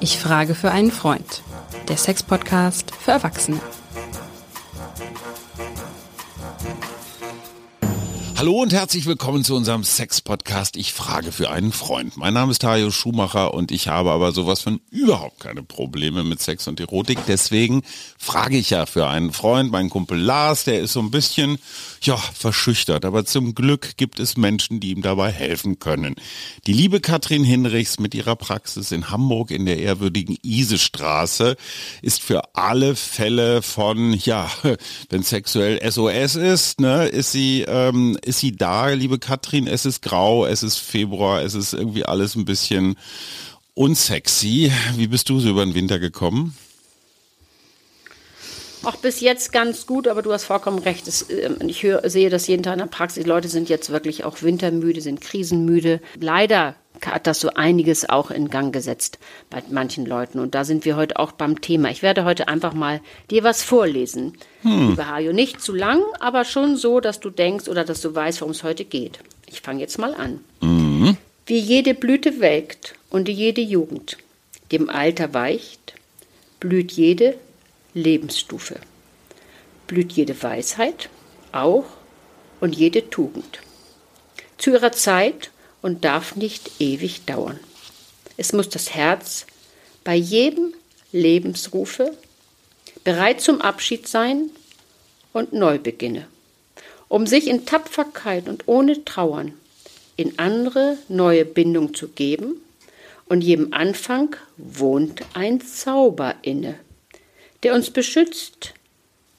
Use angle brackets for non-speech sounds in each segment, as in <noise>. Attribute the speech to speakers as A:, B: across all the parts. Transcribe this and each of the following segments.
A: Ich frage für einen Freund. Der Sex-Podcast für Erwachsene.
B: Hallo und herzlich willkommen zu unserem Sex-Podcast. Ich frage für einen Freund. Mein Name ist Tajo Schumacher und ich habe aber sowas von überhaupt keine Probleme mit Sex und Erotik. Deswegen frage ich ja für einen Freund. Mein Kumpel Lars, der ist so ein bisschen, ja, verschüchtert. Aber zum Glück gibt es Menschen, die ihm dabei helfen können. Die liebe Katrin Hinrichs mit ihrer Praxis in Hamburg in der ehrwürdigen Isestraße ist für alle Fälle von, ja, <laughs> wenn sexuell SOS ist, ne, ist sie, ähm, ist sie da, liebe Katrin? Es ist grau, es ist Februar, es ist irgendwie alles ein bisschen unsexy. Wie bist du so über den Winter gekommen?
C: Auch bis jetzt ganz gut, aber du hast vollkommen recht. Es, ähm, ich höre, sehe das jeden Tag in der Praxis. Die Leute sind jetzt wirklich auch wintermüde, sind krisenmüde. Leider hat das so einiges auch in Gang gesetzt bei manchen Leuten. Und da sind wir heute auch beim Thema. Ich werde heute einfach mal dir was vorlesen. Hm. Lieber Hajo, nicht zu lang, aber schon so, dass du denkst oder dass du weißt, worum es heute geht. Ich fange jetzt mal an. Mhm. Wie jede Blüte welkt und jede Jugend dem Alter weicht, blüht jede Lebensstufe. Blüht jede Weisheit auch und jede Tugend. Zu ihrer Zeit und darf nicht ewig dauern. Es muss das Herz bei jedem Lebensrufe bereit zum Abschied sein und Neubeginne, um sich in Tapferkeit und ohne Trauern in andere neue Bindung zu geben, und jedem Anfang wohnt ein Zauber inne, der uns beschützt,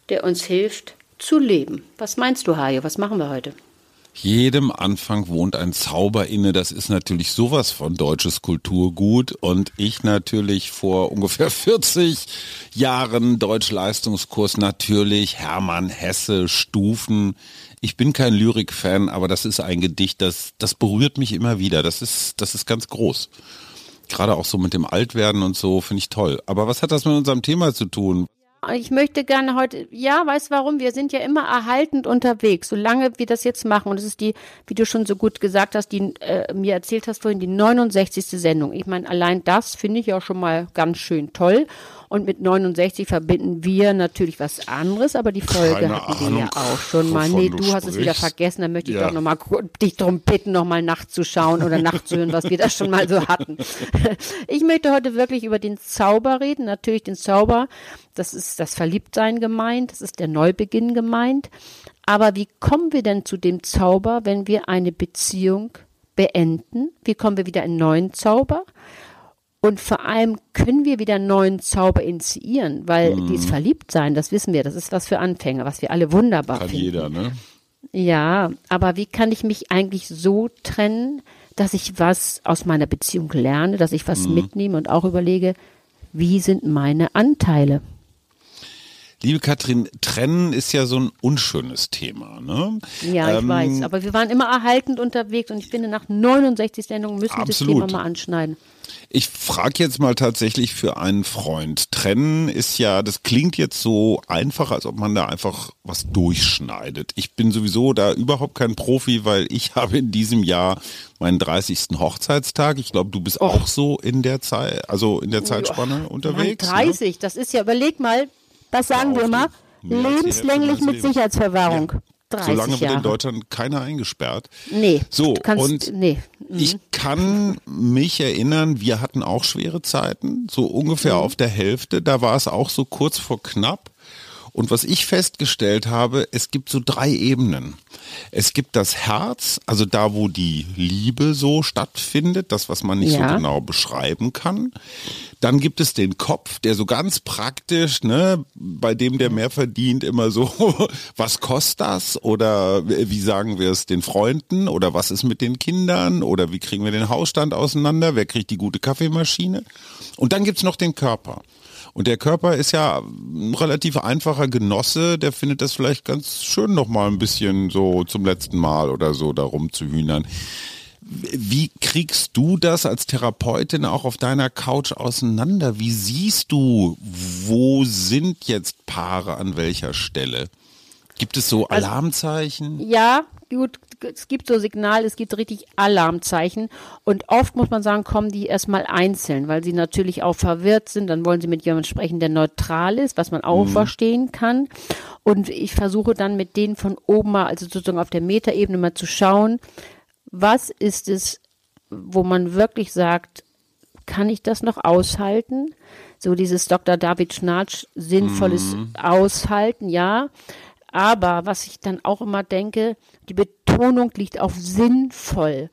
C: der uns hilft zu leben. Was meinst du, Hajo? Was machen wir heute?
B: Jedem Anfang wohnt ein Zauber inne. Das ist natürlich sowas von deutsches Kulturgut. Und ich natürlich vor ungefähr <laughs> 40 Jahren Deutschleistungskurs natürlich Hermann Hesse Stufen. Ich bin kein Lyrik-Fan, aber das ist ein Gedicht, das, das berührt mich immer wieder. Das ist, das ist ganz groß. Gerade auch so mit dem Altwerden und so finde ich toll. Aber was hat das mit unserem Thema zu tun?
C: Ich möchte gerne heute, ja, weißt warum? Wir sind ja immer erhaltend unterwegs, solange wir das jetzt machen. Und das ist die, wie du schon so gut gesagt hast, die äh, mir erzählt hast vorhin, die 69. Sendung. Ich meine, allein das finde ich auch schon mal ganz schön toll. Und mit 69 verbinden wir natürlich was anderes, aber die Folge Keine hatten Ahnung, wir ja auch schon mal. Nee, du, du hast es wieder vergessen, dann möchte ich ja. doch nochmal dich darum bitten, nochmal nachzuschauen oder nachzuhören, was wir da schon mal so hatten. <laughs> Ich möchte heute wirklich über den Zauber reden, natürlich den Zauber, das ist das Verliebtsein gemeint, das ist der Neubeginn gemeint. Aber wie kommen wir denn zu dem Zauber, wenn wir eine Beziehung beenden? Wie kommen wir wieder in neuen Zauber? Und vor allem können wir wieder einen neuen Zauber initiieren, weil mhm. dieses Verliebtsein, das wissen wir, das ist was für Anfänger, was wir alle wunderbar kann finden. jeder, ne? Ja, aber wie kann ich mich eigentlich so trennen, dass ich was aus meiner Beziehung lerne, dass ich was mhm. mitnehme und auch überlege, wie sind meine Anteile?
B: Liebe Katrin, Trennen ist ja so ein unschönes Thema, ne?
C: Ja, ich ähm, weiß. Aber wir waren immer erhaltend unterwegs und ich finde, nach 69 Sendungen müssen wir das Thema mal anschneiden.
B: Ich frage jetzt mal tatsächlich für einen Freund. Trennen ist ja, das klingt jetzt so einfach, als ob man da einfach was durchschneidet. Ich bin sowieso da überhaupt kein Profi, weil ich <laughs> habe in diesem Jahr meinen 30. Hochzeitstag. Ich glaube, du bist Och. auch so in der Zeit, also in der Zeitspanne oh, unterwegs.
C: 30, ne? das ist ja, überleg mal, das sagen wir immer, lebenslänglich mit Sicherheitsverwahrung. Ja. 30
B: Solange wird in Deutschland keiner eingesperrt.
C: Nee.
B: So, kannst, und nee. Mhm. ich kann mich erinnern, wir hatten auch schwere Zeiten, so ungefähr mhm. auf der Hälfte. Da war es auch so kurz vor knapp. Und was ich festgestellt habe, es gibt so drei Ebenen. Es gibt das Herz, also da, wo die Liebe so stattfindet, das, was man nicht ja. so genau beschreiben kann. Dann gibt es den Kopf, der so ganz praktisch, ne, bei dem der mehr verdient, immer so, <laughs> was kostet das? Oder wie sagen wir es den Freunden? Oder was ist mit den Kindern? Oder wie kriegen wir den Hausstand auseinander? Wer kriegt die gute Kaffeemaschine? Und dann gibt's noch den Körper. Und der Körper ist ja ein relativ einfacher Genosse, der findet das vielleicht ganz schön nochmal ein bisschen so zum letzten Mal oder so darum zu hühnern. Wie kriegst du das als Therapeutin auch auf deiner Couch auseinander? Wie siehst du, wo sind jetzt Paare an welcher Stelle? Gibt es so also, Alarmzeichen?
C: ja, gut, es gibt so Signale, es gibt richtig Alarmzeichen. Und oft muss man sagen, kommen die erstmal einzeln, weil sie natürlich auch verwirrt sind. Dann wollen sie mit jemandem sprechen, der neutral ist, was man auch mhm. verstehen kann. Und ich versuche dann mit denen von oben mal, also sozusagen auf der Metaebene mal zu schauen, was ist es, wo man wirklich sagt, kann ich das noch aushalten? So dieses Dr. David Schnarch sinnvolles mhm. Aushalten, ja. Aber was ich dann auch immer denke, die Betonung liegt auf sinnvoll.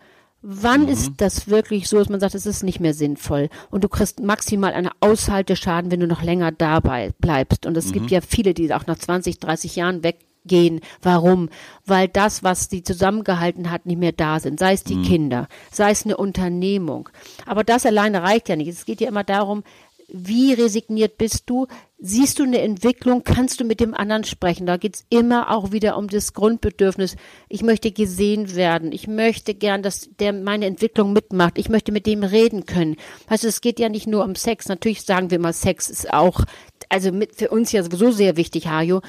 C: Wann mhm. ist das wirklich so, dass man sagt, es ist nicht mehr sinnvoll und du kriegst maximal einen Aushalteschaden, wenn du noch länger dabei bleibst. Und es mhm. gibt ja viele, die auch nach 20, 30 Jahren weggehen. Warum? Weil das, was sie zusammengehalten hat, nicht mehr da sind. Sei es die mhm. Kinder, sei es eine Unternehmung. Aber das alleine reicht ja nicht. Es geht ja immer darum, wie resigniert bist du? Siehst du eine Entwicklung? Kannst du mit dem anderen sprechen? Da geht's immer auch wieder um das Grundbedürfnis. Ich möchte gesehen werden. Ich möchte gern, dass der meine Entwicklung mitmacht. Ich möchte mit dem reden können. Du, es geht ja nicht nur um Sex. Natürlich sagen wir mal, Sex ist auch, also mit, für uns ja sowieso sehr wichtig, Hajo.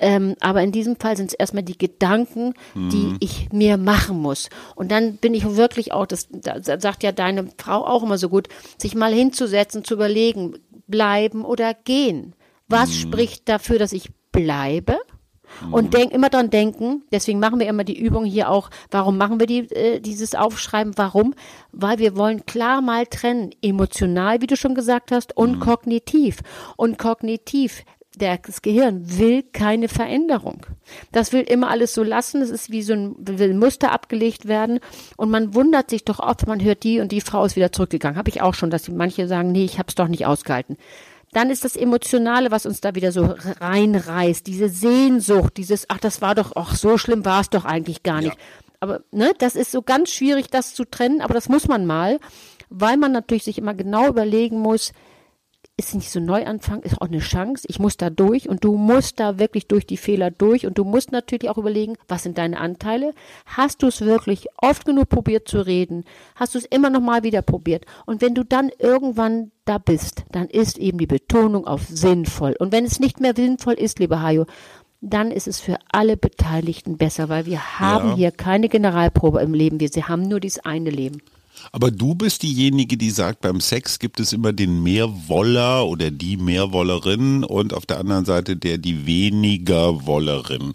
C: Ähm, aber in diesem Fall sind es erstmal die Gedanken, die mhm. ich mir machen muss. Und dann bin ich wirklich auch, das, das sagt ja deine Frau auch immer so gut, sich mal hinzusetzen, zu überlegen, bleiben oder gehen. Was mhm. spricht dafür, dass ich bleibe? Und mhm. denk, immer dran denken, deswegen machen wir immer die Übung hier auch, warum machen wir die, äh, dieses Aufschreiben? Warum? Weil wir wollen klar mal trennen, emotional, wie du schon gesagt hast, und mhm. kognitiv. Und kognitiv das Gehirn will keine Veränderung. Das will immer alles so lassen. Es ist wie so ein, will Muster abgelegt werden. Und man wundert sich doch oft, man hört die und die Frau ist wieder zurückgegangen. Habe ich auch schon, dass manche sagen, nee, ich habe es doch nicht ausgehalten. Dann ist das Emotionale, was uns da wieder so reinreißt, diese Sehnsucht, dieses, ach, das war doch, ach, so schlimm war es doch eigentlich gar nicht. Ja. Aber ne, das ist so ganz schwierig, das zu trennen, aber das muss man mal, weil man natürlich sich immer genau überlegen muss, ist nicht so Neuanfang, ist auch eine Chance. Ich muss da durch und du musst da wirklich durch die Fehler durch und du musst natürlich auch überlegen, was sind deine Anteile? Hast du es wirklich oft genug probiert zu reden? Hast du es immer noch mal wieder probiert? Und wenn du dann irgendwann da bist, dann ist eben die Betonung auf sinnvoll. Und wenn es nicht mehr sinnvoll ist, lieber Hajo, dann ist es für alle Beteiligten besser, weil wir haben ja. hier keine Generalprobe im Leben. Wir haben nur dieses eine Leben.
B: Aber du bist diejenige, die sagt, beim Sex gibt es immer den Mehrwoller oder die Mehrwollerin und auf der anderen Seite der die weniger Wollerin.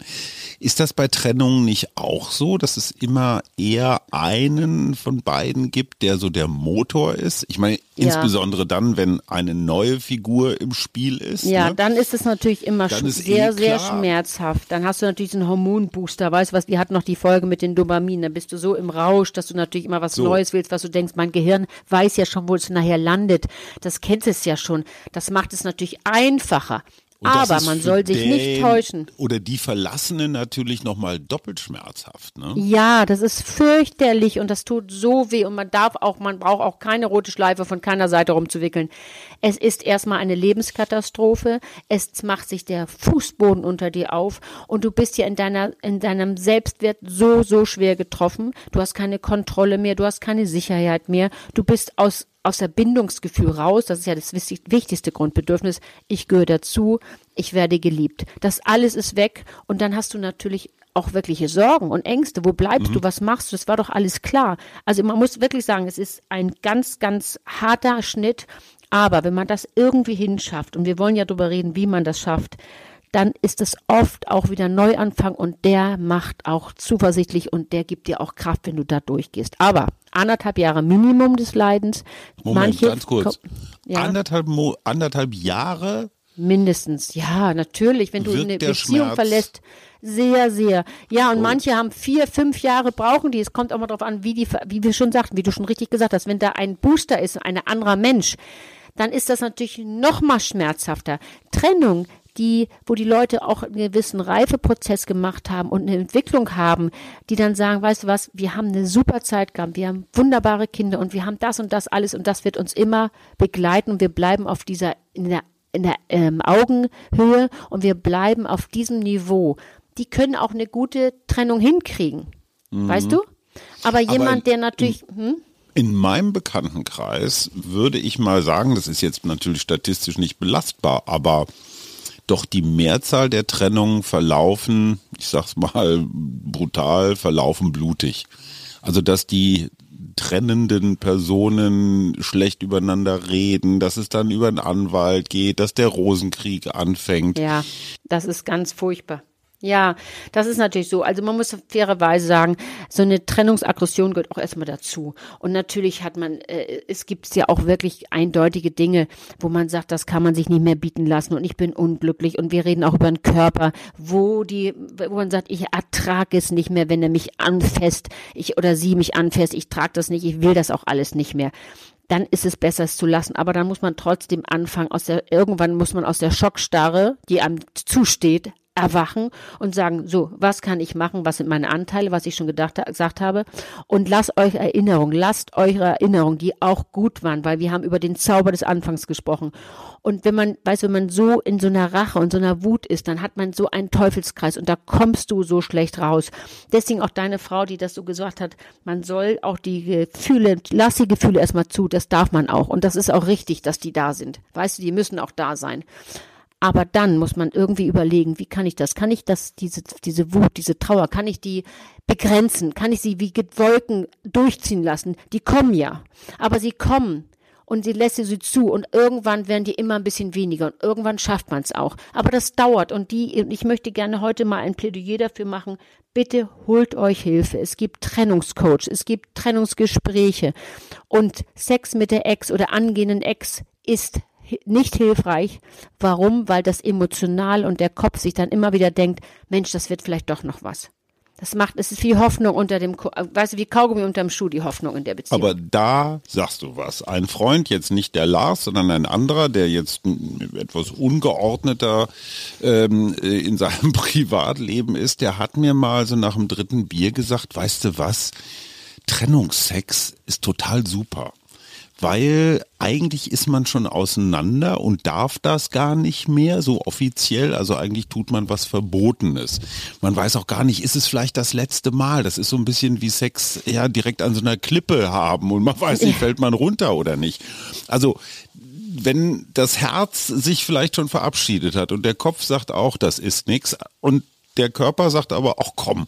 B: Ist das bei Trennungen nicht auch so, dass es immer eher einen von beiden gibt, der so der Motor ist? Ich meine, ja. insbesondere dann, wenn eine neue Figur im Spiel ist.
C: Ja, ne? dann ist es natürlich immer sehr, eh sehr schmerzhaft. Dann hast du natürlich einen Hormonbooster, weißt du was, die hat noch die Folge mit den Dopamin. Da bist du so im Rausch, dass du natürlich immer was so. Neues willst, was du denkst, mein Gehirn weiß ja schon, wo es nachher landet. Das kennt es ja schon. Das macht es natürlich einfacher. Aber man soll sich nicht täuschen.
B: Oder die Verlassenen natürlich nochmal doppelt schmerzhaft. Ne?
C: Ja, das ist fürchterlich und das tut so weh und man darf auch, man braucht auch keine rote Schleife von keiner Seite rumzuwickeln. Es ist erstmal eine Lebenskatastrophe. Es macht sich der Fußboden unter dir auf und du bist ja in deiner, in deinem Selbstwert so, so schwer getroffen. Du hast keine Kontrolle mehr, du hast keine Sicherheit mehr. Du bist aus aus der Bindungsgefühl raus, das ist ja das wichtigste Grundbedürfnis, ich gehöre dazu, ich werde geliebt. Das alles ist weg und dann hast du natürlich auch wirkliche Sorgen und Ängste. Wo bleibst mhm. du? Was machst du? Das war doch alles klar. Also man muss wirklich sagen, es ist ein ganz, ganz harter Schnitt. Aber wenn man das irgendwie hinschafft, und wir wollen ja darüber reden, wie man das schafft, dann ist es oft auch wieder Neuanfang und der macht auch zuversichtlich und der gibt dir auch Kraft, wenn du da durchgehst. Aber anderthalb Jahre Minimum des Leidens.
B: Moment, Manche, ganz kurz. Ja. Anderthalb, anderthalb Jahre?
C: Mindestens, ja, natürlich. Wenn du eine Beziehung Schmerz verlässt, sehr, sehr. Ja, und oh. manche haben vier, fünf Jahre brauchen die. Es kommt auch mal darauf an, wie die, wie wir schon sagten, wie du schon richtig gesagt hast, wenn da ein Booster ist, ein anderer Mensch, dann ist das natürlich noch mal schmerzhafter. Trennung die, wo die Leute auch einen gewissen Reifeprozess gemacht haben und eine Entwicklung haben, die dann sagen, weißt du was, wir haben eine super Zeit gehabt, wir haben wunderbare Kinder und wir haben das und das alles und das wird uns immer begleiten und wir bleiben auf dieser, in der, in der ähm, Augenhöhe und wir bleiben auf diesem Niveau. Die können auch eine gute Trennung hinkriegen. Mhm. Weißt du? Aber jemand, Aber der natürlich, hm?
B: In meinem Bekanntenkreis würde ich mal sagen, das ist jetzt natürlich statistisch nicht belastbar, aber Doch die Mehrzahl der Trennungen verlaufen, ich sag's mal brutal, verlaufen blutig. Also dass die trennenden Personen schlecht übereinander reden, dass es dann über einen Anwalt geht, dass der Rosenkrieg anfängt.
C: Ja, das ist ganz furchtbar. Ja, das ist natürlich so. Also man muss fairerweise sagen, so eine Trennungsaggression gehört auch erstmal dazu. Und natürlich hat man, äh, es gibt ja auch wirklich eindeutige Dinge, wo man sagt, das kann man sich nicht mehr bieten lassen und ich bin unglücklich und wir reden auch über den Körper, wo die, wo man sagt, ich ertrage es nicht mehr, wenn er mich anfasst, ich oder sie mich anfasst, ich trage das nicht, ich will das auch alles nicht mehr dann ist es besser, es zu lassen. Aber dann muss man trotzdem anfangen, aus der, irgendwann muss man aus der Schockstarre, die einem zusteht, erwachen und sagen, so, was kann ich machen, was sind meine Anteile, was ich schon gedacht, gesagt habe und lasst euch Erinnerung, lasst eure Erinnerung, die auch gut waren, weil wir haben über den Zauber des Anfangs gesprochen und wenn man, weißt du, wenn man so in so einer Rache und so einer Wut ist, dann hat man so einen Teufelskreis und da kommst du so schlecht raus. Deswegen auch deine Frau, die das so gesagt hat, man soll auch die Gefühle, lass die Gefühle erstmal zu, das darf man auch und das ist auch richtig, dass die da sind. Weißt du, die müssen auch da sein. Aber dann muss man irgendwie überlegen, wie kann ich das? Kann ich das, diese, diese Wut, diese Trauer, kann ich die begrenzen? Kann ich sie wie Wolken durchziehen lassen? Die kommen ja. Aber sie kommen und sie lässt sie zu und irgendwann werden die immer ein bisschen weniger und irgendwann schafft man es auch. Aber das dauert und die, ich möchte gerne heute mal ein Plädoyer dafür machen. Bitte holt euch Hilfe. Es gibt Trennungscoach, es gibt Trennungsgespräche und Sex mit der Ex oder angehenden Ex ist nicht hilfreich. Warum? Weil das emotional und der Kopf sich dann immer wieder denkt, Mensch, das wird vielleicht doch noch was. Das macht, es ist wie Hoffnung unter dem, weißt du, wie Kaugummi unterm Schuh, die Hoffnung in der Beziehung.
B: Aber da sagst du was. Ein Freund, jetzt nicht der Lars, sondern ein anderer, der jetzt etwas ungeordneter ähm, in seinem <laughs> Privatleben ist, der hat mir mal so nach dem dritten Bier gesagt, weißt du was? Trennungsex ist total super weil eigentlich ist man schon auseinander und darf das gar nicht mehr so offiziell. Also eigentlich tut man was Verbotenes. Man weiß auch gar nicht, ist es vielleicht das letzte Mal? Das ist so ein bisschen wie Sex ja direkt an so einer Klippe haben und man weiß nicht, fällt man runter oder nicht. Also wenn das Herz sich vielleicht schon verabschiedet hat und der Kopf sagt auch, das ist nichts und der Körper sagt aber, ach komm,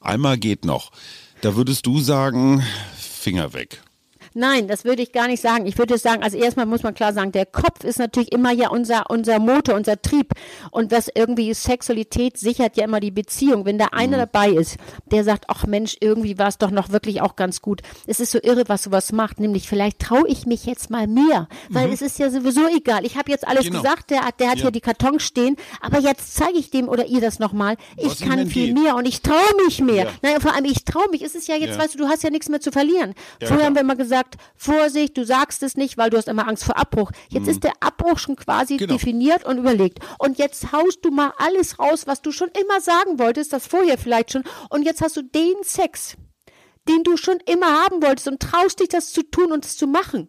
B: einmal geht noch. Da würdest du sagen, Finger weg.
C: Nein, das würde ich gar nicht sagen. Ich würde sagen, also erstmal muss man klar sagen, der Kopf ist natürlich immer ja unser, unser Motor, unser Trieb. Und das irgendwie Sexualität sichert ja immer die Beziehung. Wenn da einer mhm. dabei ist, der sagt, ach Mensch, irgendwie war es doch noch wirklich auch ganz gut. Es ist so irre, was sowas macht. Nämlich, vielleicht traue ich mich jetzt mal mehr. Weil mhm. es ist ja sowieso egal. Ich habe jetzt alles genau. gesagt, der, der hat ja. hier die Kartons stehen. Aber jetzt zeige ich dem oder ihr das nochmal. Ich kann viel mehr und ich traue mich mehr. Ja. Naja, vor allem, ich traue mich. Es ist ja jetzt, ja. weißt du, du hast ja nichts mehr zu verlieren. Vorher haben wir immer gesagt, gesagt, Vorsicht, du sagst es nicht, weil du hast immer Angst vor Abbruch. Jetzt mhm. ist der Abbruch schon quasi genau. definiert und überlegt. Und jetzt haust du mal alles raus, was du schon immer sagen wolltest, das vorher vielleicht schon. Und jetzt hast du den Sex, den du schon immer haben wolltest und traust dich, das zu tun und es zu machen.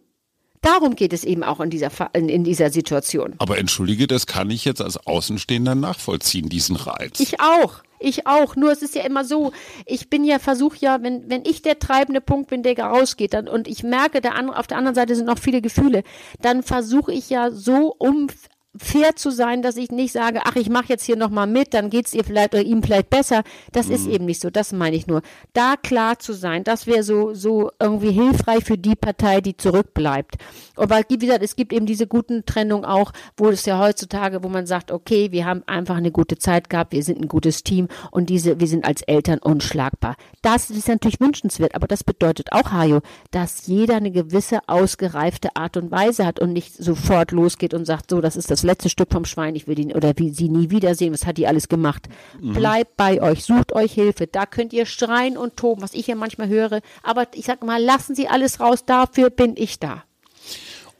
C: Darum geht es eben auch in dieser, in, dieser Situation.
B: Aber entschuldige, das kann ich jetzt als Außenstehender nachvollziehen, diesen Reiz.
C: Ich auch. Ich auch. Nur es ist ja immer so, ich bin ja, versuche ja, wenn, wenn ich der treibende Punkt bin, der rausgeht, dann, und ich merke, der andere, auf der anderen Seite sind noch viele Gefühle, dann versuche ich ja so um fair zu sein, dass ich nicht sage, ach, ich mache jetzt hier nochmal mit, dann geht's ihr vielleicht oder ihm vielleicht besser. Das mhm. ist eben nicht so, das meine ich nur. Da klar zu sein, das wäre so, so irgendwie hilfreich für die Partei, die zurückbleibt. Aber wie gesagt, es gibt eben diese guten Trennungen auch, wo es ja heutzutage, wo man sagt, okay, wir haben einfach eine gute Zeit gehabt, wir sind ein gutes Team und diese, wir sind als Eltern unschlagbar. Das ist natürlich wünschenswert, aber das bedeutet auch, Hajo, dass jeder eine gewisse ausgereifte Art und Weise hat und nicht sofort losgeht und sagt, so, das ist das letzte Stück vom Schwein, ich will ihn oder wie sie nie wiedersehen, was hat die alles gemacht? Mhm. Bleibt bei euch, sucht euch Hilfe, da könnt ihr schreien und toben, was ich ja manchmal höre, aber ich sag mal, lassen Sie alles raus, dafür bin ich da.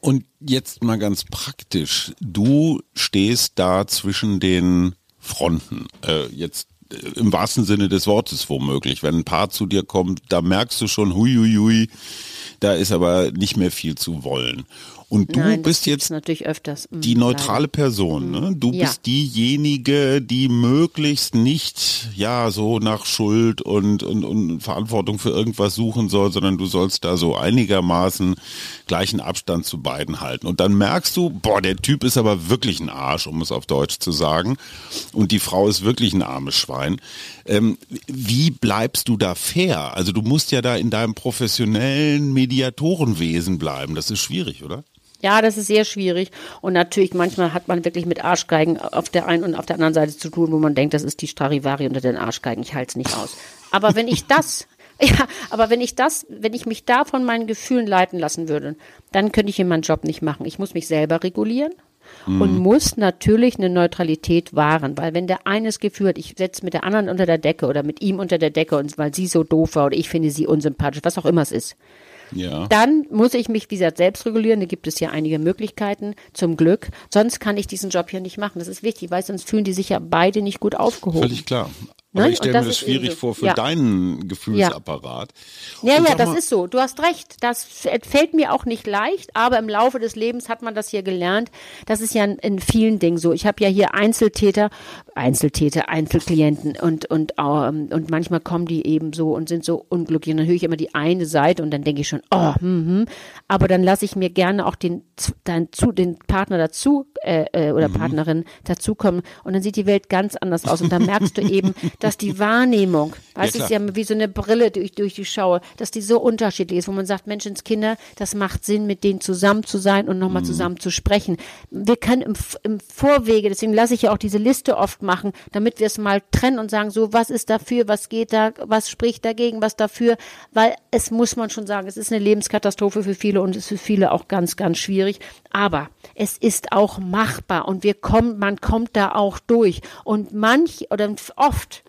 B: Und jetzt mal ganz praktisch, du stehst da zwischen den Fronten, äh, jetzt äh, im wahrsten Sinne des Wortes womöglich. Wenn ein Paar zu dir kommt, da merkst du schon, hui, hui, hui, da ist aber nicht mehr viel zu wollen. Und du
C: Nein,
B: bist jetzt
C: natürlich öfters.
B: Mhm, die neutrale leider. Person. Ne? Du ja. bist diejenige, die möglichst nicht ja so nach Schuld und, und, und Verantwortung für irgendwas suchen soll, sondern du sollst da so einigermaßen gleichen Abstand zu beiden halten. Und dann merkst du, boah, der Typ ist aber wirklich ein Arsch, um es auf Deutsch zu sagen. Und die Frau ist wirklich ein armes Schwein. Ähm, wie bleibst du da fair? Also du musst ja da in deinem professionellen Mediatorenwesen bleiben. Das ist schwierig, oder?
C: Ja, das ist sehr schwierig. Und natürlich, manchmal hat man wirklich mit Arschgeigen auf der einen und auf der anderen Seite zu tun, wo man denkt, das ist die Strarivari unter den Arschgeigen. Ich halte es nicht aus. Aber wenn ich das, <laughs> ja, aber wenn ich das, wenn ich mich da von meinen Gefühlen leiten lassen würde, dann könnte ich hier meinen Job nicht machen. Ich muss mich selber regulieren und mhm. muss natürlich eine Neutralität wahren, weil wenn der eine das Gefühl hat, ich setze mit der anderen unter der Decke oder mit ihm unter der Decke und weil sie so doof war oder ich finde sie unsympathisch, was auch immer es ist, ja. Dann muss ich mich, wie gesagt, selbst regulieren. Da gibt es ja einige Möglichkeiten, zum Glück. Sonst kann ich diesen Job hier nicht machen. Das ist wichtig, weil sonst fühlen die sich ja beide nicht gut aufgehoben.
B: Völlig klar. Aber ich stelle mir das schwierig so. vor für ja. deinen Gefühlsapparat.
C: Ja, ja, ja das ist so. Du hast recht. Das fällt mir auch nicht leicht, aber im Laufe des Lebens hat man das hier gelernt. Das ist ja in, in vielen Dingen so. Ich habe ja hier Einzeltäter, Einzeltäter, Einzelklienten und, und, ähm, und manchmal kommen die eben so und sind so unglücklich. Und dann höre ich immer die eine Seite und dann denke ich schon, oh, hm, hm. aber dann lasse ich mir gerne auch den, dann zu, den Partner dazu äh, äh, oder mhm. Partnerin dazukommen und dann sieht die Welt ganz anders aus und dann merkst du eben, <laughs> dass die Wahrnehmung, weißt ja, ist ja wie so eine Brille, durch, durch die schaue, dass die so unterschiedlich ist, wo man sagt, Menschenskinder, das macht Sinn, mit denen zusammen zu sein und nochmal mhm. zusammen zu sprechen. Wir können im, im Vorwege, deswegen lasse ich ja auch diese Liste oft machen, damit wir es mal trennen und sagen, so, was ist dafür, was geht da, was spricht dagegen, was dafür, weil es muss man schon sagen, es ist eine Lebenskatastrophe für viele und es ist für viele auch ganz, ganz schwierig. Aber es ist auch machbar und wir kommen, man kommt da auch durch. Und manch oder oft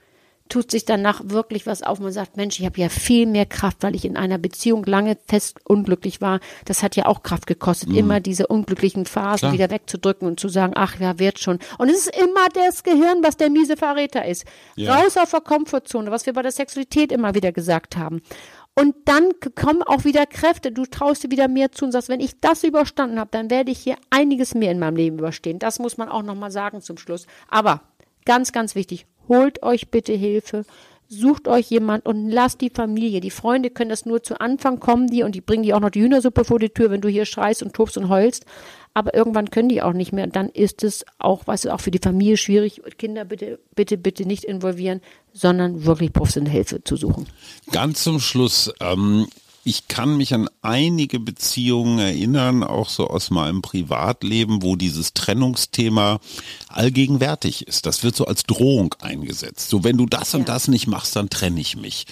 C: tut sich danach wirklich was auf. Man sagt, Mensch, ich habe ja viel mehr Kraft, weil ich in einer Beziehung lange fest unglücklich war. Das hat ja auch Kraft gekostet, mhm. immer diese unglücklichen Phasen Klar. wieder wegzudrücken und zu sagen, ach ja, wird schon. Und es ist immer das Gehirn, was der miese Verräter ist. Ja. Raus auf der Komfortzone, was wir bei der Sexualität immer wieder gesagt haben. Und dann kommen auch wieder Kräfte. Du traust dir wieder mehr zu und sagst, wenn ich das überstanden habe, dann werde ich hier einiges mehr in meinem Leben überstehen. Das muss man auch nochmal sagen zum Schluss. Aber ganz, ganz wichtig, holt euch bitte Hilfe, sucht euch jemand und lasst die Familie. Die Freunde können das nur zu Anfang kommen, die und die bringen dir auch noch die Hühnersuppe vor die Tür, wenn du hier schreist und tobst und heulst. Aber irgendwann können die auch nicht mehr. Dann ist es auch, weißt du, auch für die Familie schwierig. Kinder bitte, bitte, bitte nicht involvieren, sondern wirklich professionelle Hilfe zu suchen.
B: Ganz zum Schluss, ähm, ich kann mich an einige Beziehungen erinnern, auch so aus meinem Privatleben, wo dieses Trennungsthema allgegenwärtig ist. Das wird so als Drohung eingesetzt. So, wenn du das und das nicht machst, dann trenne ich mich.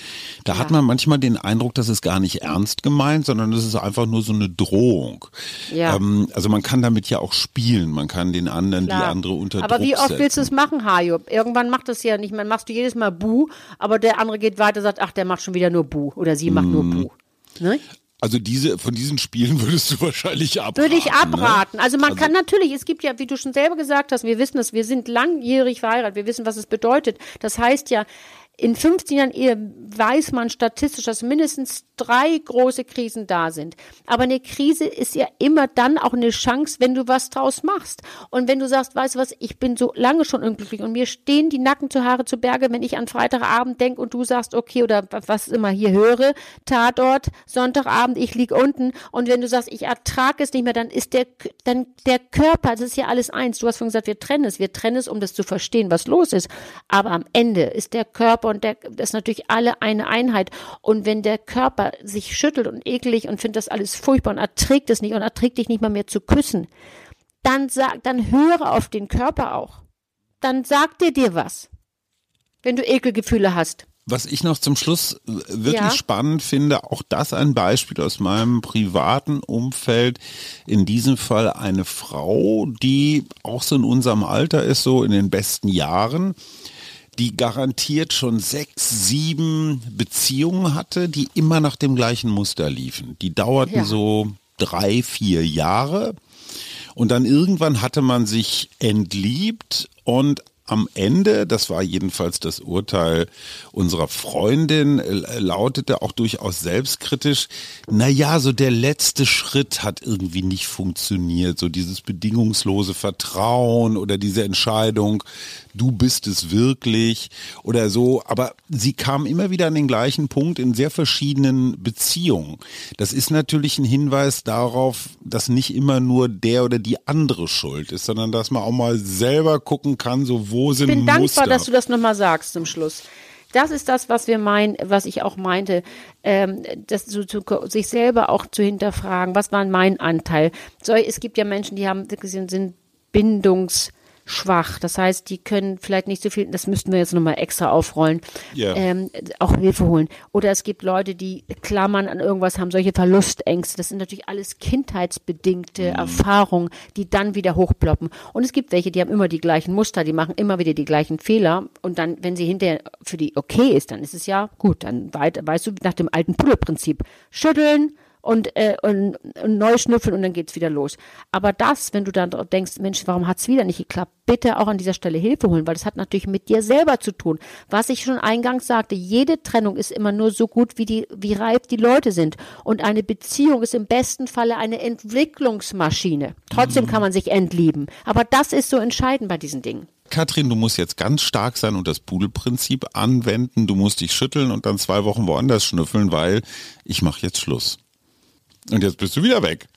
B: Da ja. hat man manchmal den Eindruck, das ist gar nicht ernst gemeint, sondern es ist einfach nur so eine Drohung. Ja. Ähm, also man kann damit ja auch spielen. Man kann den anderen, Klar. die andere unter
C: Aber
B: Druck
C: wie oft
B: setzen.
C: willst du es machen, Hajo? Irgendwann macht das ja nicht. Man machst du jedes Mal Bu, aber der andere geht weiter und sagt, ach, der macht schon wieder nur Bu oder sie macht mm. nur Bu.
B: Ne? Also diese, von diesen Spielen <laughs> würdest du wahrscheinlich abraten.
C: Würde ich abraten. Ne? Also man also kann natürlich, es gibt ja, wie du schon selber gesagt hast, wir wissen das, wir sind langjährig verheiratet, wir wissen, was es bedeutet. Das heißt ja, in 15 Jahren weiß man statistisch, dass mindestens drei große Krisen da sind. Aber eine Krise ist ja immer dann auch eine Chance, wenn du was draus machst. Und wenn du sagst, weißt du was, ich bin so lange schon unglücklich und mir stehen die Nacken zu Haare zu Berge, wenn ich an Freitagabend denke und du sagst, okay, oder was immer hier höre, Tatort, Sonntagabend, ich lieg unten und wenn du sagst, ich ertrage es nicht mehr, dann ist der, dann der Körper, das ist ja alles eins. Du hast vorhin gesagt, wir trennen es. Wir trennen es, um das zu verstehen, was los ist. Aber am Ende ist der Körper und der, das ist natürlich alle eine Einheit. Und wenn der Körper sich schüttelt und eklig und findet das alles furchtbar und erträgt es nicht und erträgt dich nicht mal mehr zu küssen, dann sag, dann höre auf den Körper auch. Dann sagt er dir was. Wenn du Ekelgefühle hast.
B: Was ich noch zum Schluss äh, wirklich ja. spannend finde, auch das ein Beispiel aus meinem privaten Umfeld. In diesem Fall eine Frau, die auch so in unserem Alter ist, so in den besten Jahren, die garantiert schon sechs, sieben Beziehungen hatte, die immer nach dem gleichen Muster liefen. Die dauerten ja. so drei, vier Jahre. Und dann irgendwann hatte man sich entliebt und am Ende, das war jedenfalls das Urteil unserer Freundin, äh, lautete auch durchaus selbstkritisch, na ja, so der letzte Schritt hat irgendwie nicht funktioniert, so dieses bedingungslose Vertrauen oder diese Entscheidung, du bist es wirklich oder so, aber sie kam immer wieder an den gleichen Punkt in sehr verschiedenen Beziehungen. Das ist natürlich ein Hinweis darauf, dass nicht immer nur der oder die andere schuld ist, sondern dass man auch mal selber gucken kann, so wo sind
C: Ich bin
B: Muster.
C: dankbar, dass du das nochmal sagst zum Schluss. Das ist das, was wir meinen, was ich auch meinte, ähm, das zu, zu, sich selber auch zu hinterfragen. Was war mein Anteil? So, es gibt ja Menschen, die haben sind Bindungs schwach. Das heißt, die können vielleicht nicht so viel, das müssten wir jetzt nochmal extra aufrollen, yeah. ähm, auch Hilfe holen. Oder es gibt Leute, die klammern an irgendwas, haben solche Verlustängste. Das sind natürlich alles kindheitsbedingte mhm. Erfahrungen, die dann wieder hochploppen. Und es gibt welche, die haben immer die gleichen Muster, die machen immer wieder die gleichen Fehler. Und dann, wenn sie hinterher für die okay ist, dann ist es ja gut. Dann weißt du, nach dem alten Pulle-Prinzip. Schütteln, und, äh, und, und neu schnüffeln und dann geht's wieder los. Aber das, wenn du dann denkst, Mensch, warum hat's wieder nicht geklappt, bitte auch an dieser Stelle Hilfe holen, weil das hat natürlich mit dir selber zu tun. Was ich schon eingangs sagte, jede Trennung ist immer nur so gut, wie die, wie reif die Leute sind. Und eine Beziehung ist im besten Falle eine Entwicklungsmaschine. Trotzdem kann man sich entlieben. Aber das ist so entscheidend bei diesen Dingen.
B: Katrin, du musst jetzt ganz stark sein und das Pudelprinzip anwenden. Du musst dich schütteln und dann zwei Wochen woanders schnüffeln, weil ich mache jetzt Schluss. Und jetzt bist du wieder weg.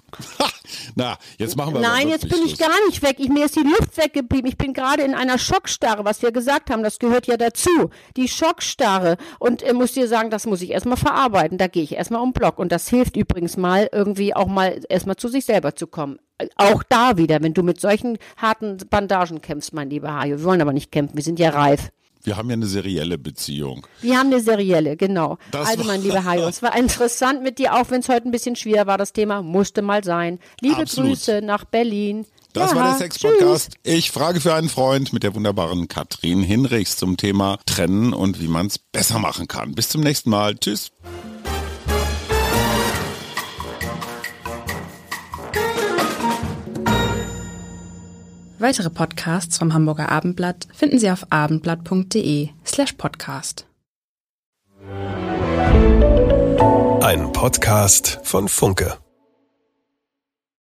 B: Na, jetzt machen wir
C: Nein, jetzt bin Schluss. ich gar nicht weg. Ich, mir ist die Luft weggeblieben. Ich bin gerade in einer Schockstarre, was wir gesagt haben. Das gehört ja dazu. Die Schockstarre. Und äh, muss dir sagen, das muss ich erstmal verarbeiten. Da gehe ich erstmal um Block. Und das hilft übrigens mal, irgendwie auch mal erstmal zu sich selber zu kommen. Auch da wieder, wenn du mit solchen harten Bandagen kämpfst, mein lieber Hajo. Wir wollen aber nicht kämpfen. Wir sind ja reif.
B: Wir haben ja eine serielle Beziehung.
C: Wir haben eine serielle, genau. Das also, mein lieber Hajo, es war interessant mit dir, auch wenn es heute ein bisschen schwer war, das Thema musste mal sein. Liebe Absolut. Grüße nach Berlin.
B: Das ja, war der Sex-Podcast. Ich frage für einen Freund mit der wunderbaren Katrin Hinrichs zum Thema Trennen und wie man es besser machen kann. Bis zum nächsten Mal. Tschüss.
A: Weitere Podcasts vom Hamburger Abendblatt finden Sie auf abendblatt.de slash podcast.
D: Ein Podcast von Funke.